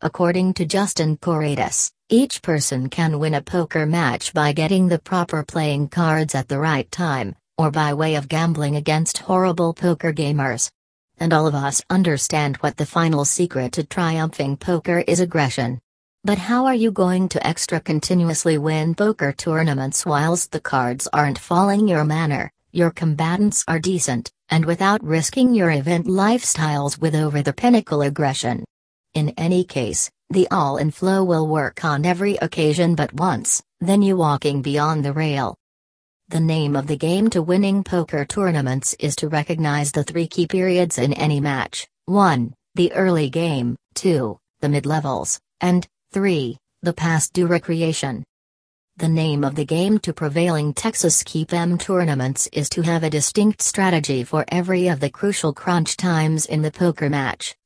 According to Justin Corrades, each person can win a poker match by getting the proper playing cards at the right time, or by way of gambling against horrible poker gamers. And all of us understand what the final secret to triumphing poker is aggression. But how are you going to extra continuously win poker tournaments whilst the cards aren't falling your manner, your combatants are decent, and without risking your event lifestyles with over the pinnacle aggression? In any case, the all in flow will work on every occasion but once, then you walking beyond the rail. The name of the game to winning poker tournaments is to recognize the three key periods in any match 1. The early game, 2. The mid levels, and 3. The past due recreation. The name of the game to prevailing Texas Keep 'em tournaments is to have a distinct strategy for every of the crucial crunch times in the poker match.